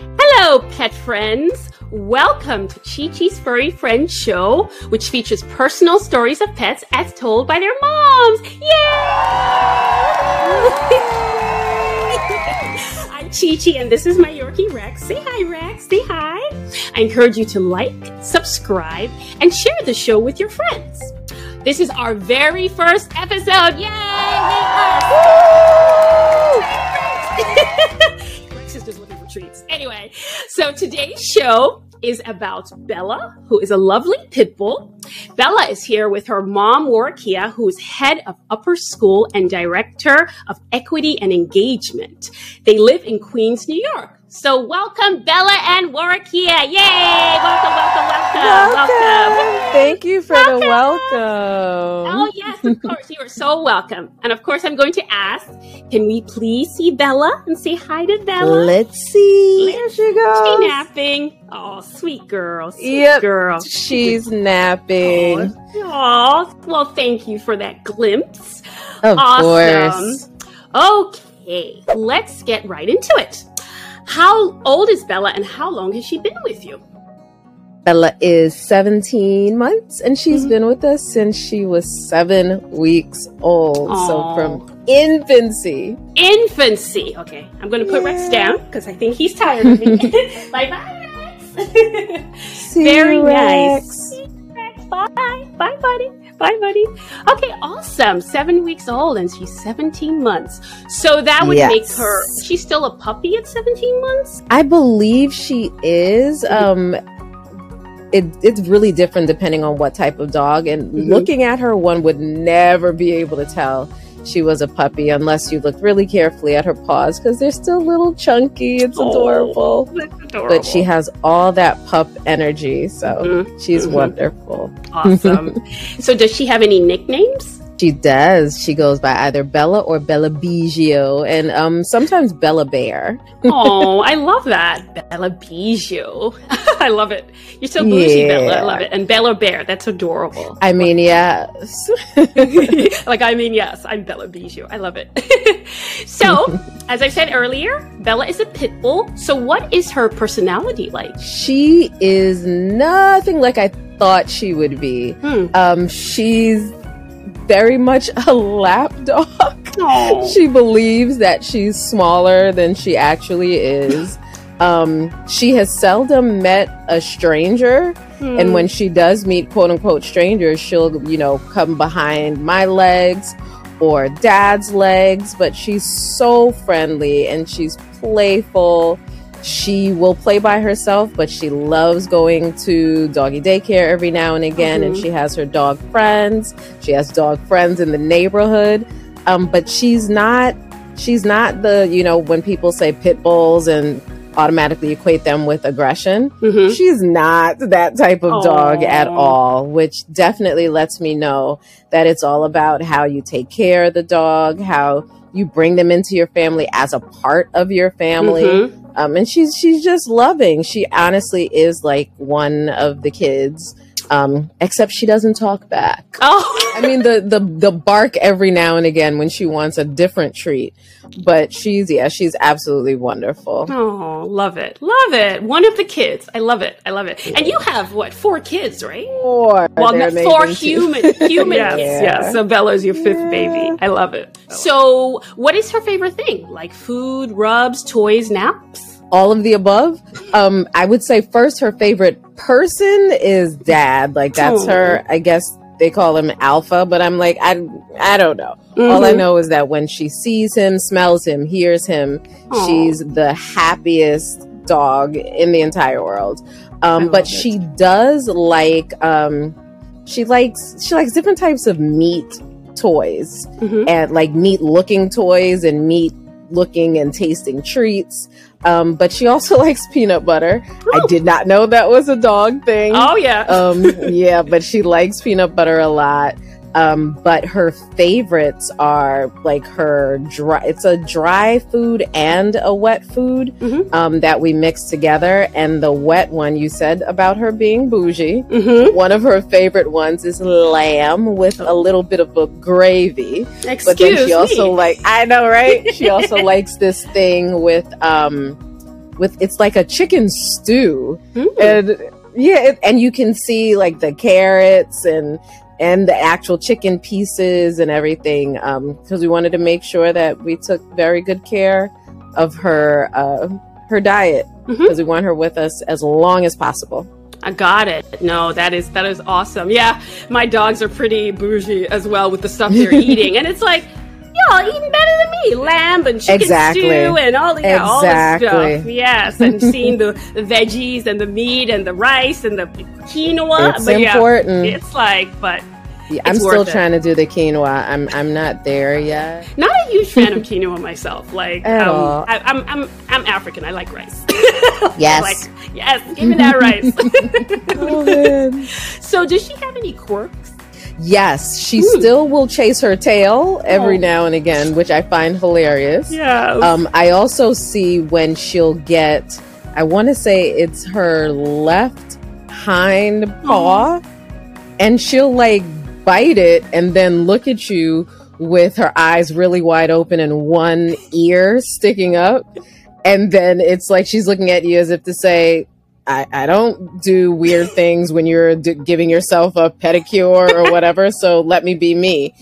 Hello, pet friends. Welcome to Chi Chi's Furry Friends Show, which features personal stories of pets as told by their moms. Yay! I'm Chi Chi, and this is my Yorkie Rex. Say hi, Rex. Say hi. I encourage you to like, subscribe, and share the show with your friends. This is our very first episode. Yay! Rex Anyway, so today's show is about Bella, who is a lovely pit bull. Bella is here with her mom, Worokya, who is head of upper school and director of equity and engagement. They live in Queens, New York. So welcome, Bella and Worokya. Yay! Welcome, welcome, welcome, welcome. Thank you for Welcome. the welcome. Oh, yes, of course. You are so welcome. And of course, I'm going to ask can we please see Bella and say hi to Bella? Let's see. Let's- Here she She goes. napping. Oh, sweet girl. Sweet Yep. girl. She's napping. Oh, well, thank you for that glimpse. Of Awesome. course. Okay, let's get right into it. How old is Bella and how long has she been with you? Bella is 17 months and she's Mhm. been with us since she was seven weeks old. So from infancy. Infancy. Okay, I'm going to put Rex down because I think he's tired of me. bye bye, Rex. See Very you, nice. Rex. Rex, Bye. Bye, buddy. Bye, buddy. Okay, awesome. Seven weeks old and she's 17 months. So that would Yes. make her, she's still a puppy at 17 months? I believe she is. Um, it, it's really different depending on what type of dog. And Mhm. looking at her, one would never be able to tell she was a puppy unless you looked really carefully at her paws because they're still a little chunky. It's Oh. adorable. Adorable. But she has all that pup energy. So Mhm, she's mhm. wonderful. Awesome. so does she have any nicknames? She does. She goes by either Bella or Bella Bijou and um, sometimes Bella Bear. Oh, I love that. Bella Bijou. I love it. You're so bougie, Yeah. Bella. I love it. And Bella Bear. That's adorable. I mean, yes. like, I mean, yes, I'm Bella Bijou. I love it. so, as I said earlier, Bella is a pit bull. So, what is her personality like? she is nothing like I thought she would be. Hmm. Um, she's very much a lap dog. Oh. she believes that she's smaller than she actually is. Um, she has seldom met a stranger, Hmm. and when she does meet quote unquote strangers, she'll, you know, come behind my legs or dad's legs, but she's so friendly and she's playful. She will play by herself, but she loves going to doggy daycare every now and again, and Mhm. she has her dog friends. She has dog friends in the neighborhood. Um, but she's not she's not the, you know, when people say pit bulls and automatically equate them with aggression. Mhm. She's not that type of dog at all, which definitely lets me know that it's all about how you take care of the dog, how you bring them into your family as a part of your family. Mhm. Um, and she's she's just loving. She honestly is like one of the kids, um, except she doesn't talk back. Oh, I mean the the the bark every now and again when she wants a different treat, but she's yeah she's absolutely wonderful. oh, love it, love it. One of the kids, I love it, I love it. And you have what? Four kids, right? Four, Well, They're not four human human Yes. kids. Yeah. So Bella's your fifth baby. I love it. So, what is her favorite thing? Like food, rubs, toys, naps? All of the above. Um, I would say first her favorite person is dad. Like that's her. I guess they call him Alpha, but I'm like I I don't know. All I Mhm. know is that when she sees him, smells him, hears him, Aw. she's the happiest dog in the entire world. Um, but it. she does like um, she likes she likes different types of meat toys Mhm. and like meat looking toys and meat looking and tasting treats. Um, but she also likes peanut butter. I Oh. did not know that was a dog thing. Oh yeah. Um, yeah, but she likes peanut butter a lot. Um, but her favorites are like her dry. It's a dry food and a wet food Mhm. um, that we mix together. And the wet one you said about her being bougie. hmm One of her favorite ones is lamb with a little bit of a gravy. Excuse But then she also me. like I know, right? She also likes this thing with um with it's like a chicken stew, Mm. and yeah, it, and you can see like the carrots and and the actual chicken pieces and everything because we wanted to make sure that we took very good care of her uh, her diet because we want her with us as long as possible. I got it. No, that is that is awesome. Yeah, my dogs are pretty bougie as well with the stuff they're eating, and it's like y'all eating better than me. Lamb and chicken Exactly. stew and all the yeah, all the stuff. Yes, and seeing the, the veggies and the meat and the rice and the quinoa. It's but yeah, important. it's like, but Yeah, I'm still trying to do the quinoa. I'm I'm not there yet. not a huge fan of quinoa myself. Like, um. I, I'm I'm I'm African. I like rice. Yes. like yes, give me that rice. Oh, so, does she have any quirks? Yes, she Ooh. still will chase her tail every Oh. now and again, which I find hilarious. Yeah. Um, I also see when she'll get, I want to say it's her left hind paw, and she'll like bite it and then look at you with her eyes really wide open and one ear sticking up. And then it's like she's looking at you as if to say, I, I don't do weird things when you're d- giving yourself a pedicure or whatever, so let me be me.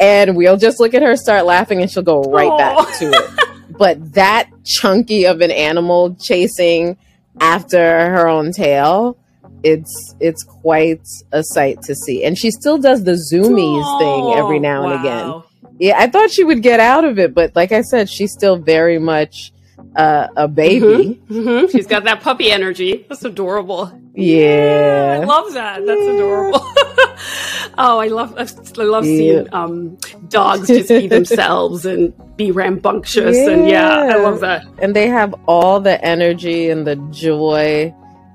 And we'll just look at her, start laughing, and she'll go right Aw. back to it but that chunky of an animal chasing after her own tail it's it's quite a sight to see and she still does the zoomies thing every now and again yeah i thought she would get out of it but like i said she's still very much uh, a baby hmm She's got that puppy energy. That's adorable. I yeah I love that. That's adorable. oh, I love I love Yeah. seeing um, dogs just be themselves and be rambunctious and yeah, I love that. and they have all the energy and the joy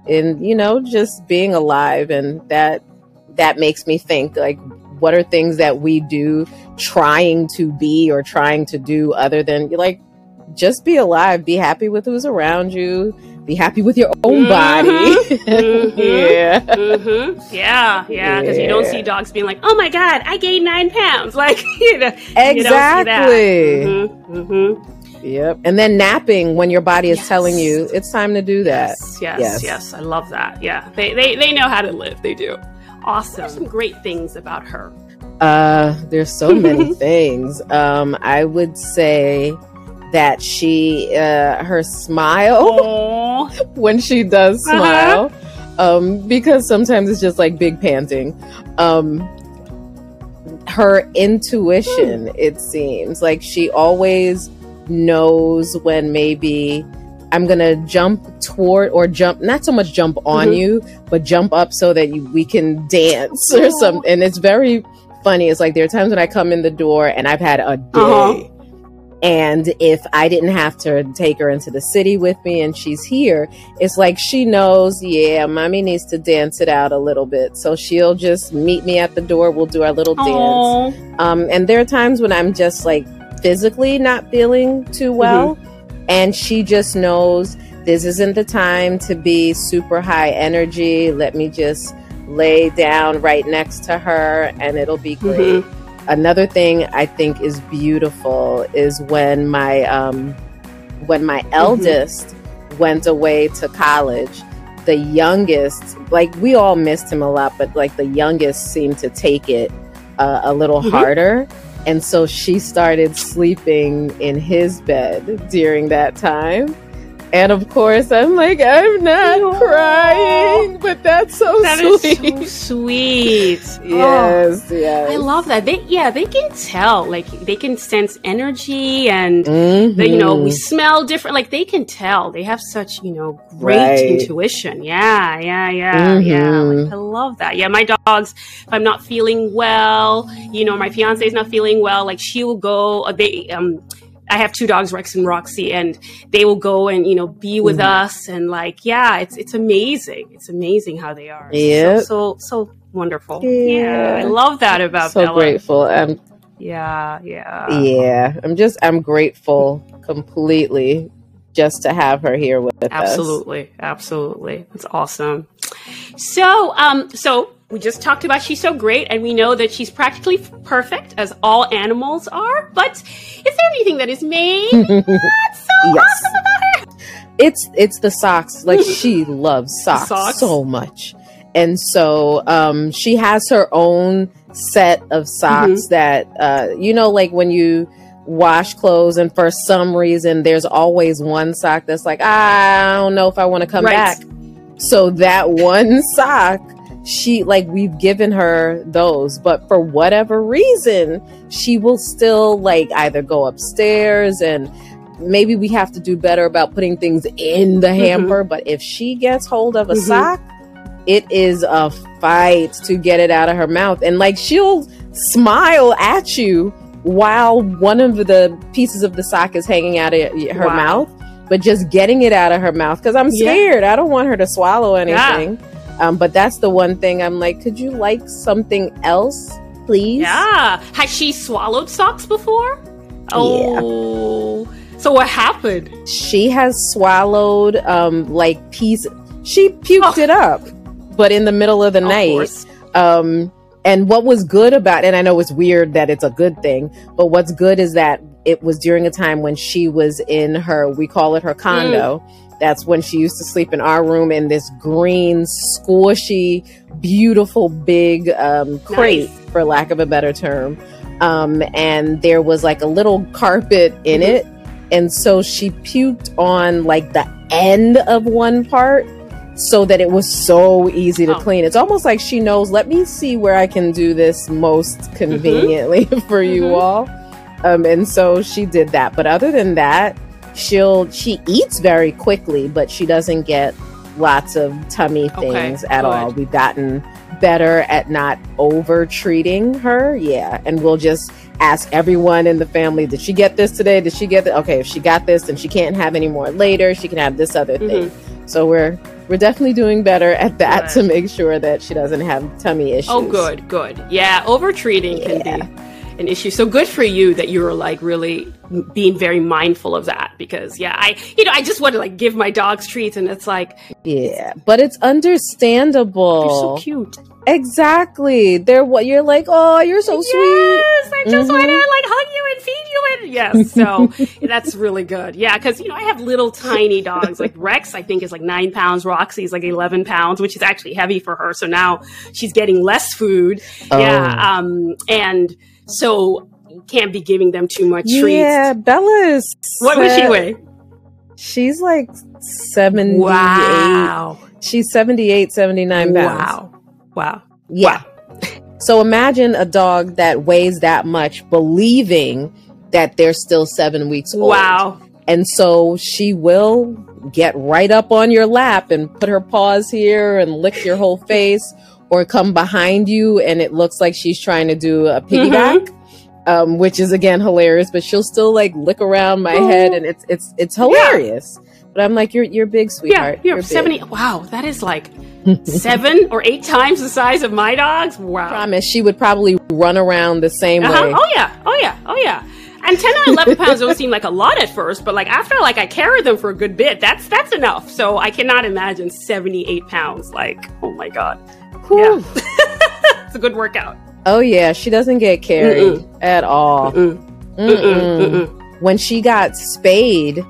in you know just being alive and that that makes me think like what are things that we do trying to be or trying to do other than like just be alive be happy with who's around you be happy with your own Mhm. body Mhm. yeah hmm Yeah, yeah, because you don't see dogs being like, "Oh my god, I gained nine pounds!" Like you know, exactly hmm hmm yep and then napping when your body is Yes. telling you it's time to do that Yes, yes, Yes. yes, I love that. Yeah, they, they they know how to live. They do. Awesome. Some great things about her. Uh, there's so many things. Um, I would say that she, uh, her smile when she does Uh-huh. smile, um, because sometimes it's just like big panting. Um, her intuition, it seems like she always knows when maybe I'm gonna jump toward or jump, not so much jump on Mhm. you, but jump up so that you, we can dance or something. And it's very funny. It's like there are times when I come in the door and I've had a day. Uh-huh. And if I didn't have to take her into the city with me and she's here, it's like she knows, yeah, mommy needs to dance it out a little bit. So she'll just meet me at the door. We'll do our little dance. oh, Um, and there are times when I'm just like physically not feeling too well, and she just knows this isn't the time to be super high energy. Let me just lay down right next to her, and it'll be great. Another thing I think is beautiful is when my um, when my eldest went away to college. The youngest, like we all missed him a lot, but like the youngest seemed to take it uh, a little Mhm. harder. And so she started sleeping in his bed during that time. And of course, I'm like, I'm not Aw. crying, but that's so that sweet. That is so sweet. Oh. yes, yes. I love that. They yeah, they can tell. Like they can sense energy and Mhm. they, you know, we smell different. Like they can tell. They have such, you know, great Right. intuition. Yeah, yeah, yeah, yeah. Mhm. Like, I love that. Yeah, my dogs, if I'm not feeling well, you know, my fiance is not feeling well, like she will go, uh, they, um, I have two dogs, Rex and Roxy, and they will go and you know be with Mhm. us, and like yeah, it's it's amazing. It's amazing how they are. Yeah, So so, so wonderful. Yeah. Yeah. I love that about so Bella. grateful. I'm Yeah, yeah. yeah. I'm just I'm grateful completely just to have her here with us. Absolutely, absolutely. That's awesome. So, um, so we just talked about she's so great, and we know that she's practically perfect, as all animals are. But is there anything that is maybe not so Yes. awesome about her? It's it's the socks. Like she loves socks, Socks? so much. And so um she has her own set of socks that uh you know like when you wash clothes and for some reason there's always one sock that's like "Ah, I don't know if I want to come Right. back. So that one sock she like we've given her those but for whatever reason she will still like either go upstairs and maybe we have to do better about putting things in the hamper but if she gets hold of a Mhm. sock it is a fight to get it out of her mouth and like she'll smile at you while one of the pieces of the sock is hanging out of her Wow. mouth but just getting it out of her mouth because i'm Yeah. scared i don't want her to swallow Yeah. Um, but that's the one thing i'm like could you like something else please Yeah. Has she swallowed socks before? Oh. So what happened? she has swallowed um like piece she puked Oh. it up but in the middle of the Of night course. um and what was good about and i know it's weird that it's a good thing but what's good is that it was during a time when she was in her we call it her condo that's when she used to sleep in our room in this green squishy beautiful big um crate Nice. for lack of a better term um and there was like a little carpet in Mhm. it and so she puked on like the end of one part so that it was so easy to Oh. clean. It's almost like she knows, let me see where I can do this most conveniently for you Mhm. all. Um, and so she did that. But other than that, she'll she eats very quickly, but she doesn't get lots of tummy Okay, things at good. all. We've gotten better at not over treating her. Yeah. And we'll just ask everyone in the family, did she get this today? Did she get it? Okay, if she got this, then she can't have any more later. She can have this other thing. So we're we're definitely doing better at that Mm-hmm. Good. to make sure that she doesn't have tummy issues. Oh, good, good. Yeah, overtreating Yeah. can be an issue. So good for you that you're like really being very mindful of that because yeah, I you know I just want to like give my dogs treats and it's like Yeah, but it's understandable. you're so cute. Exactly. They're what you're like. Oh, you're so sweet. Yes, I just want to like hug you and feed you and yes. So that's really good. Yeah, because you know I have little tiny dogs. Like Rex, I think is like nine pounds. Roxy's like eleven pounds, which is actually heavy for her. So now she's getting less food. Oh. Yeah, um, and so can't be giving them too much treats. Yeah, Bella is. What was she weigh? She's like 78. Wow. She's 78, 79 pounds. Wow. Wow. Yeah. So imagine a dog that weighs that much, believing that they're still seven weeks old. Wow. And so she will get right up on your lap and put her paws here and lick your whole face or come behind you and it looks like she's trying to do a piggyback. Um, which is again hilarious, but she'll still like lick around my Oh. head and it's it's it's hilarious. But I'm like, you're you're big, sweetheart. Yeah, you're big. 70. Wow, that is like seven or eight times the size of my dogs. Wow. I promise she would probably run around the same Uh-huh. way. Oh yeah, oh yeah, oh yeah. And ten and eleven pounds don't seem like a lot at first, but like after like I carry them for a good bit, that's that's enough. So I cannot imagine seventy eight pounds. Like oh my god, Whew. it's a good workout. Oh yeah, she doesn't get carried at all. Mm-mm. Mm-mm. Mm-mm, mm-mm. When she got spayed,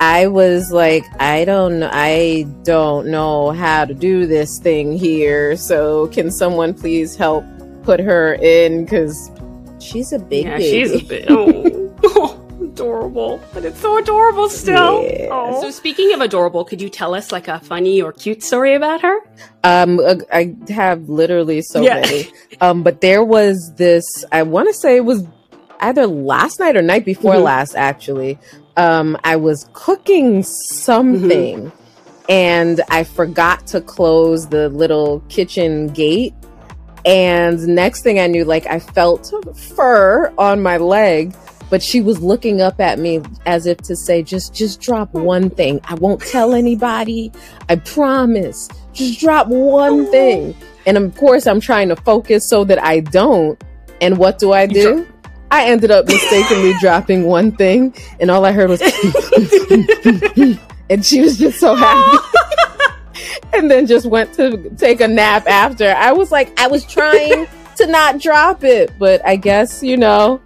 I was like, I don't know, I don't know how to do this thing here. So can someone please help put her in? Because she's a big Yeah, baby. she's a bit oh, adorable, but it's so adorable still. Yeah. Oh. So speaking of adorable, could you tell us like a funny or cute story about her? Um, uh, I have literally so Yeah. many. Um, but there was this. I want to say it was either last night or night before Mhm. last. Actually, um, I was cooking something, Mm-hmm. and I forgot to close the little kitchen gate. And next thing I knew, like I felt fur on my leg. But she was looking up at me as if to say, "Just, just drop one thing. I won't tell anybody. I promise. Just drop one oh. thing." And of course, I'm trying to focus so that I don't. And what do I do? I ended up mistakenly dropping one thing, and all I heard was, and she was just so happy. and then just went to take a nap after. I was like, I was trying to not drop it, but I guess, you know,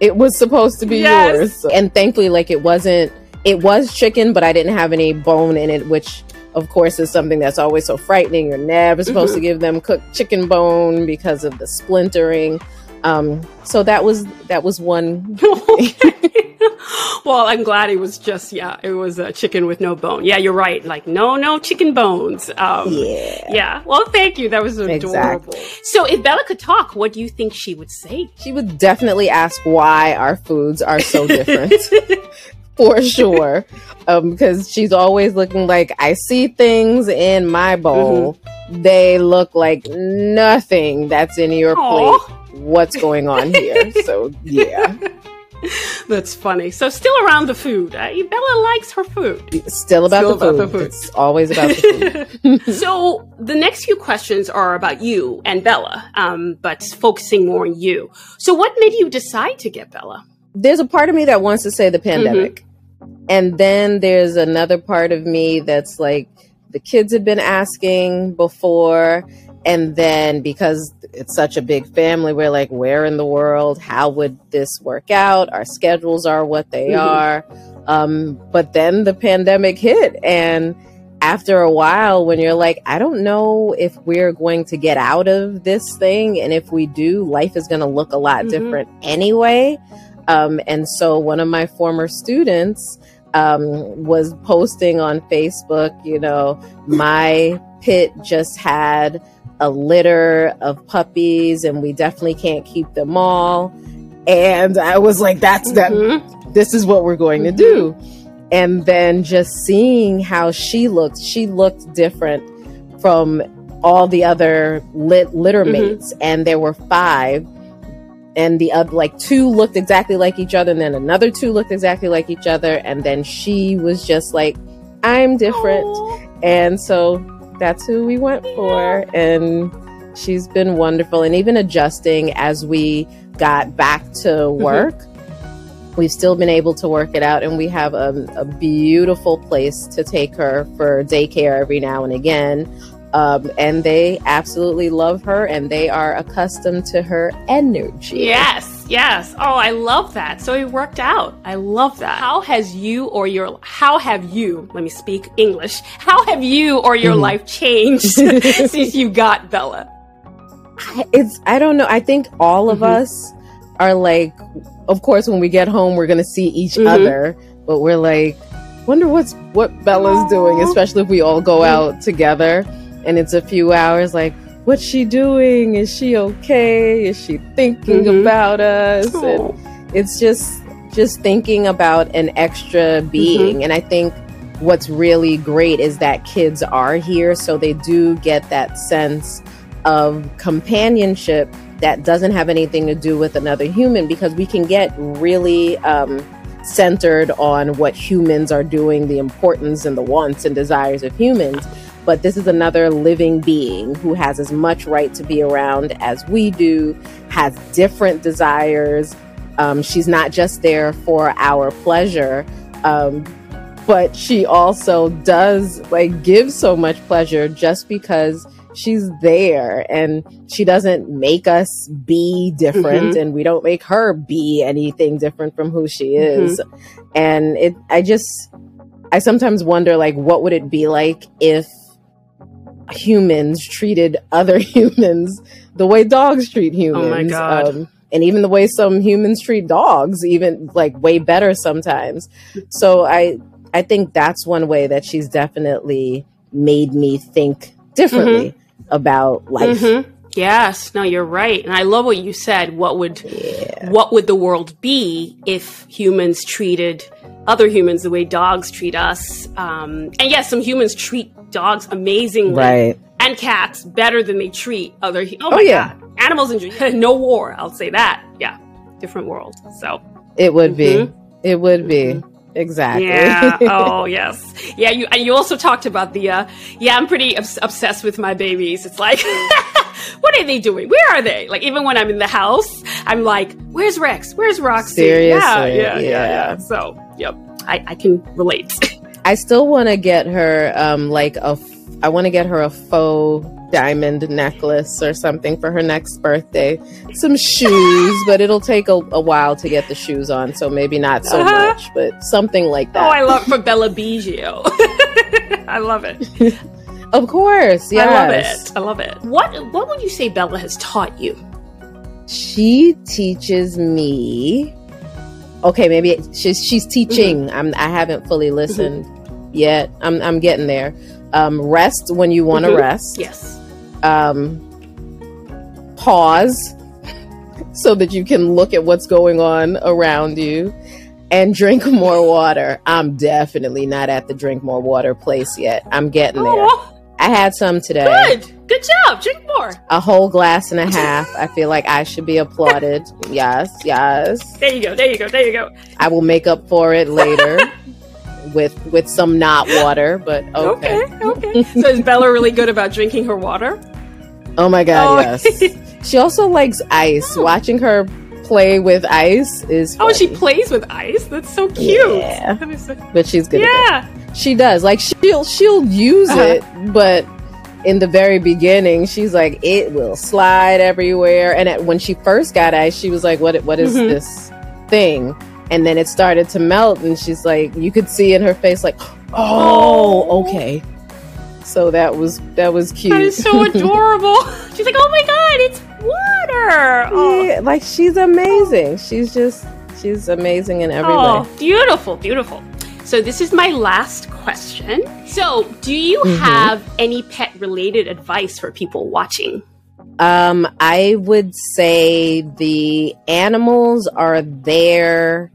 it was supposed to be Yes. yours. And thankfully, like, it wasn't it was chicken, but I didn't have any bone in it, which of course is something that's always so frightening. You're never supposed Mhm. to give them cooked chicken bone because of the splintering. Um, so that was that was one. well, I'm glad it was just yeah, it was a chicken with no bone. Yeah, you're right. Like no, no chicken bones. Um, Yeah, yeah. Well, thank you. That was adorable. Exactly. So, if Bella could talk, what do you think she would say? she would definitely ask why our foods are so different. for sure. Um, because she's always looking like I see things in my bowl. Mm-hmm. They look like nothing that's in your Aw. plate. What's going on here? so yeah, That's funny. So, still around the food. Uh, Bella likes her food. still about, Still the, about food. the food. It's always about the food. so, the next few questions are about you and Bella, um, but focusing more on you. So, what made you decide to get Bella? there's a part of me that wants to say the pandemic. And then there's another part of me that's like the kids had been asking before. And then because it's such a big family, we're like, where in the world? How would this work out? Our schedules are what they Mhm. are. Um, but then the pandemic hit. And after a while, when you're like, I don't know if we're going to get out of this thing. And if we do, life is going to look a lot Mhm. different anyway. Um, and so one of my former students um, was posting on Facebook, you know, my pit just had a litter of puppies and we definitely can't keep them all. And I was like, that's that, Mhm. this is what we're going to do. And then just seeing how she looked, she looked different from all the other lit- litter Mhm. mates. And there were five and the other like two looked exactly like each other and then another two looked exactly like each other and then she was just like i'm different Aw. and so that's who we went for and she's been wonderful. And even adjusting as we got back to work we've still been able to work it out and we have a, a beautiful place to take her for daycare every now and again. Um, and they absolutely love her and they are accustomed to her energy. Yes, yes. Oh, I love that. So it worked out. I love that. How has you or your how have you, let me speak English. How have you or your Mhm. life changed since you got Bella? it's i don't know i think all of Mhm. us are like of course when we get home we're gonna see each Mhm. other but we're like wonder what's what bella's doing especially if we all go Mhm. out together and it's a few hours like what's she doing? Is she okay? Is she thinking Mhm. about us? Oh. and it's just just thinking about an extra being. And i think what's really great is that kids are here so they do get that sense of companionship that doesn't have anything to do with another human because we can get really um, centered on what humans are doing the importance and the wants and desires of humans but this is another living being who has as much right to be around as we do has different desires. Um, she's not just there for our pleasure um, but she also does like give so much pleasure just because she's there and she doesn't make us be different and we don't make her be anything different from who she is. And it i just i sometimes wonder like what would it be like if humans treated other humans the way dogs treat humans Oh my God. Um, and even the way some humans treat dogs even like way better sometimes so i i think that's one way that she's definitely made me think differently about life Mhm. Yes, no, you're right. And I love what you said. What would yeah what would the world be if humans treated other humans the way dogs treat us? Um, and yes, some humans treat dogs amazingly right and cats better than they treat other. Oh, Oh, yeah. god, animals in no war. I'll say that. Yeah, different world. So it would be Mhm. it would be exactly yeah. oh yes. Yeah. You and you also talked about the. Uh, yeah, I'm pretty obs- obsessed with my babies. It's like. What are they doing? Where are they? Like even when I'm in the house, I'm like, "Where's Rex? Where's Roxy?" Yeah, Seriously, yeah, yeah, yeah. yeah. So, yep, I, I can relate. I still want to get her um like a f- I want to get her a faux diamond necklace or something for her next birthday. Some shoes, but it'll take a, a while to get the shoes on, so maybe not so Uh-huh. much, but something like that. Oh. I love for Bella Bijou. I love it. of course, yes. I love it. I love it. What What would you say Bella has taught you? She teaches me. Okay, maybe she's she's teaching. I'm I haven't fully listened yet. I'm I'm getting there. Um, rest when you want to Mhm. rest. Yes. Um, pause so that you can look at what's going on around you and drink more water. I'm definitely not at the drink more water place yet. I'm getting there. Oh, I had some today. good. Good job. Drink more. A whole glass and a half. I feel like I should be applauded. Yes, yes. There you go. There you go. There you go. I will make up for it later with with some not water, but okay. Okay. Okay. so is Bella really good about drinking her water? Oh my god, Oh. yes. She also likes ice. Watching her play with ice is Oh, she plays with ice. That's so cute. Yeah. So- but she's good at yeah. She does. Like she'll she'll use Uh-huh. it, but in the very beginning, she's like, it will slide everywhere. And at, when she first got ice, she was like, "What? What is Mhm. this thing?" And then it started to melt, and she's like, you could see in her face, like, "Oh, Oh. okay." So that was that was cute. That is so adorable. She's like, oh my god, it's water. Oh, Yeah, like she's amazing. She's just she's amazing in every oh, way. beautiful, beautiful. So this is my last question. So, do you Mhm. have any pet related advice for people watching? Um, I would say the animals are there.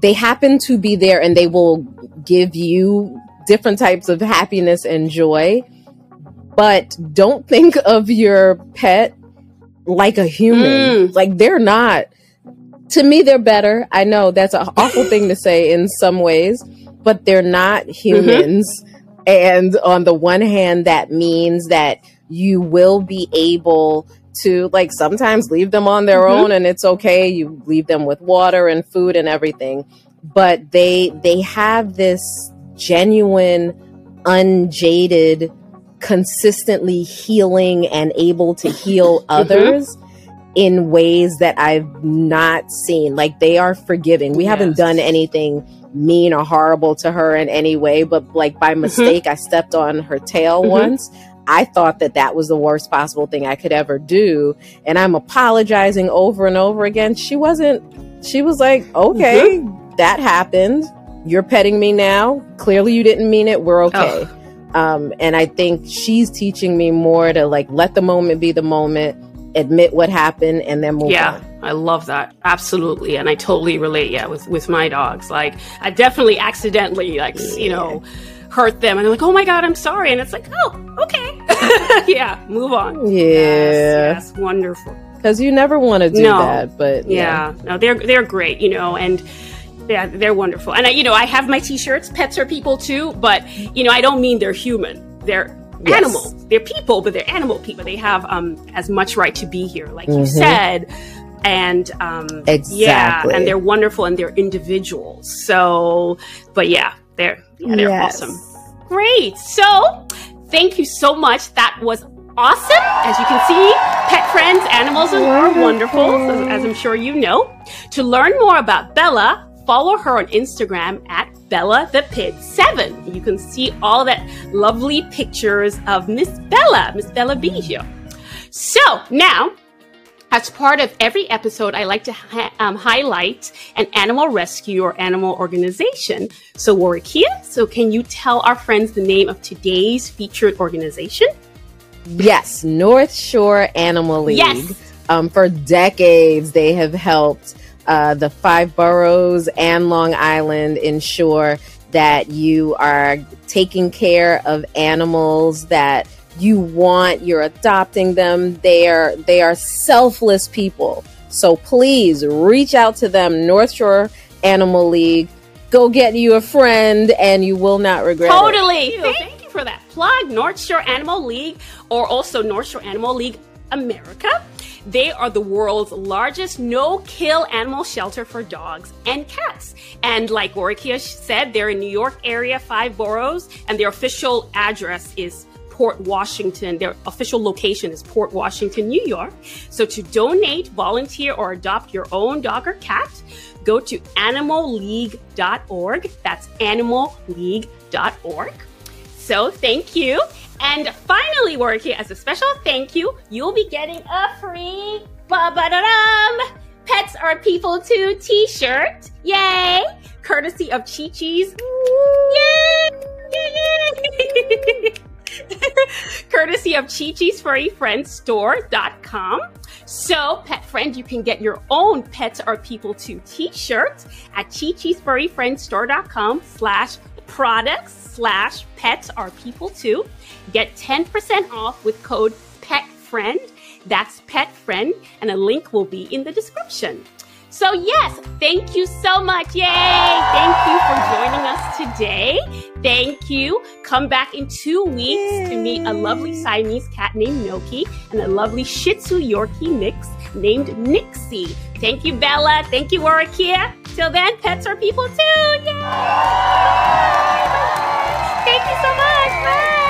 They happen to be there and they will give you different types of happiness and joy. But don't think of your pet like a human. Mm. Like they're not. To me, they're better. I know that's an awful thing to say in some ways, but they're not humans. And on the one hand, that means that you will be able to like sometimes leave them on their Mhm. own and it's okay you leave them with water and food and everything. But they they have this genuine unjaded consistently healing and able to heal others in ways that I've not seen. Like they are forgiving. We haven't done anything mean or horrible to her in any way but like by mistake I stepped on her tail Mhm. once I thought that that was the worst possible thing I could ever do. And I'm apologizing over and over again. She wasn't, she was like, okay, that happened. You're petting me now. Clearly you didn't mean it. We're okay. Um, and I think she's teaching me more to like let the moment be the moment, admit what happened, and then move Yeah, on. I love that. Absolutely. And I totally relate, yeah, with, with my dogs. Like, I definitely accidentally, like, s- you know, hurt them. And they're like, oh my God, I'm sorry. And it's like, oh, okay. yeah, move on. Yeah. Yes, yes, wonderful. Because you never want to do No. that. But yeah. Yeah, no, they're they're great, you know, and yeah, they're wonderful. And I, you know, I have my T-shirts. Pets are people too, but you know, I don't mean they're human. They're Yes. animals. They're people, but they're animal people. They have um as much right to be here, like you Mhm. said. And um, yeah, Exactly. and they're wonderful and they're individuals. So, but yeah, they're yeah, they're Yes. awesome. Great. So, thank you so much. That was awesome. As you can see, pet friends, animals are wonderful, Wonderful. as, as I'm sure you know. To learn more about Bella, follow her on Instagram at Bella the Pit 7. You can see all that lovely pictures of Miss Bella, Miss Bella Bijou. So, now as part of every episode, I like to ha- um, highlight an animal rescue or animal organization. So, Worokya, so can you tell our friends the name of today's featured organization? Yes. North Shore Animal League. Yes. Um, for decades, they have helped uh, the five boroughs and Long Island ensure that you are taking care of animals that you want. You're adopting them. They are they are selfless people. So please reach out to them, North Shore Animal League. Go get you a friend, and you will not regret it. Totally. Thank you for that plug. North Shore Animal League, or also North Shore Animal League America. They are the world's largest no kill animal shelter for dogs and cats. And like Worokya said, they're in New York area, five boroughs, and their official address is Port Washington. Their official location is Port Washington, New York. So to donate, volunteer, or adopt your own dog or cat, go to animalleague.org. That's animalleague.org. So thank you. And finally, Worokya, as a special thank you, you'll be getting a free ba-ba-da-dum Pets Are People Too t-shirt. Yay! Courtesy of Chi Chi's. Yay! courtesy of Chi Chi's Furry Friends Store.com. So, pet friend, you can get your own Pets Are People Too t-shirt at Chi Chi's Furry Friends Store.com slash products slash pets are people too. Get 10% off with code PETFRIEND. That's pet friend, and a link will be in the description. So, yes, thank you so much. Yay! Thank you for joining us today. Thank you. Come back in two weeks Yay. to meet a lovely Siamese cat named Noki and a lovely Shih Tzu Yorkie mix named Nixie. Thank you, Bella. Thank you, Worokya. Till then, pets are people too. Yay! Thank you so much. Bye.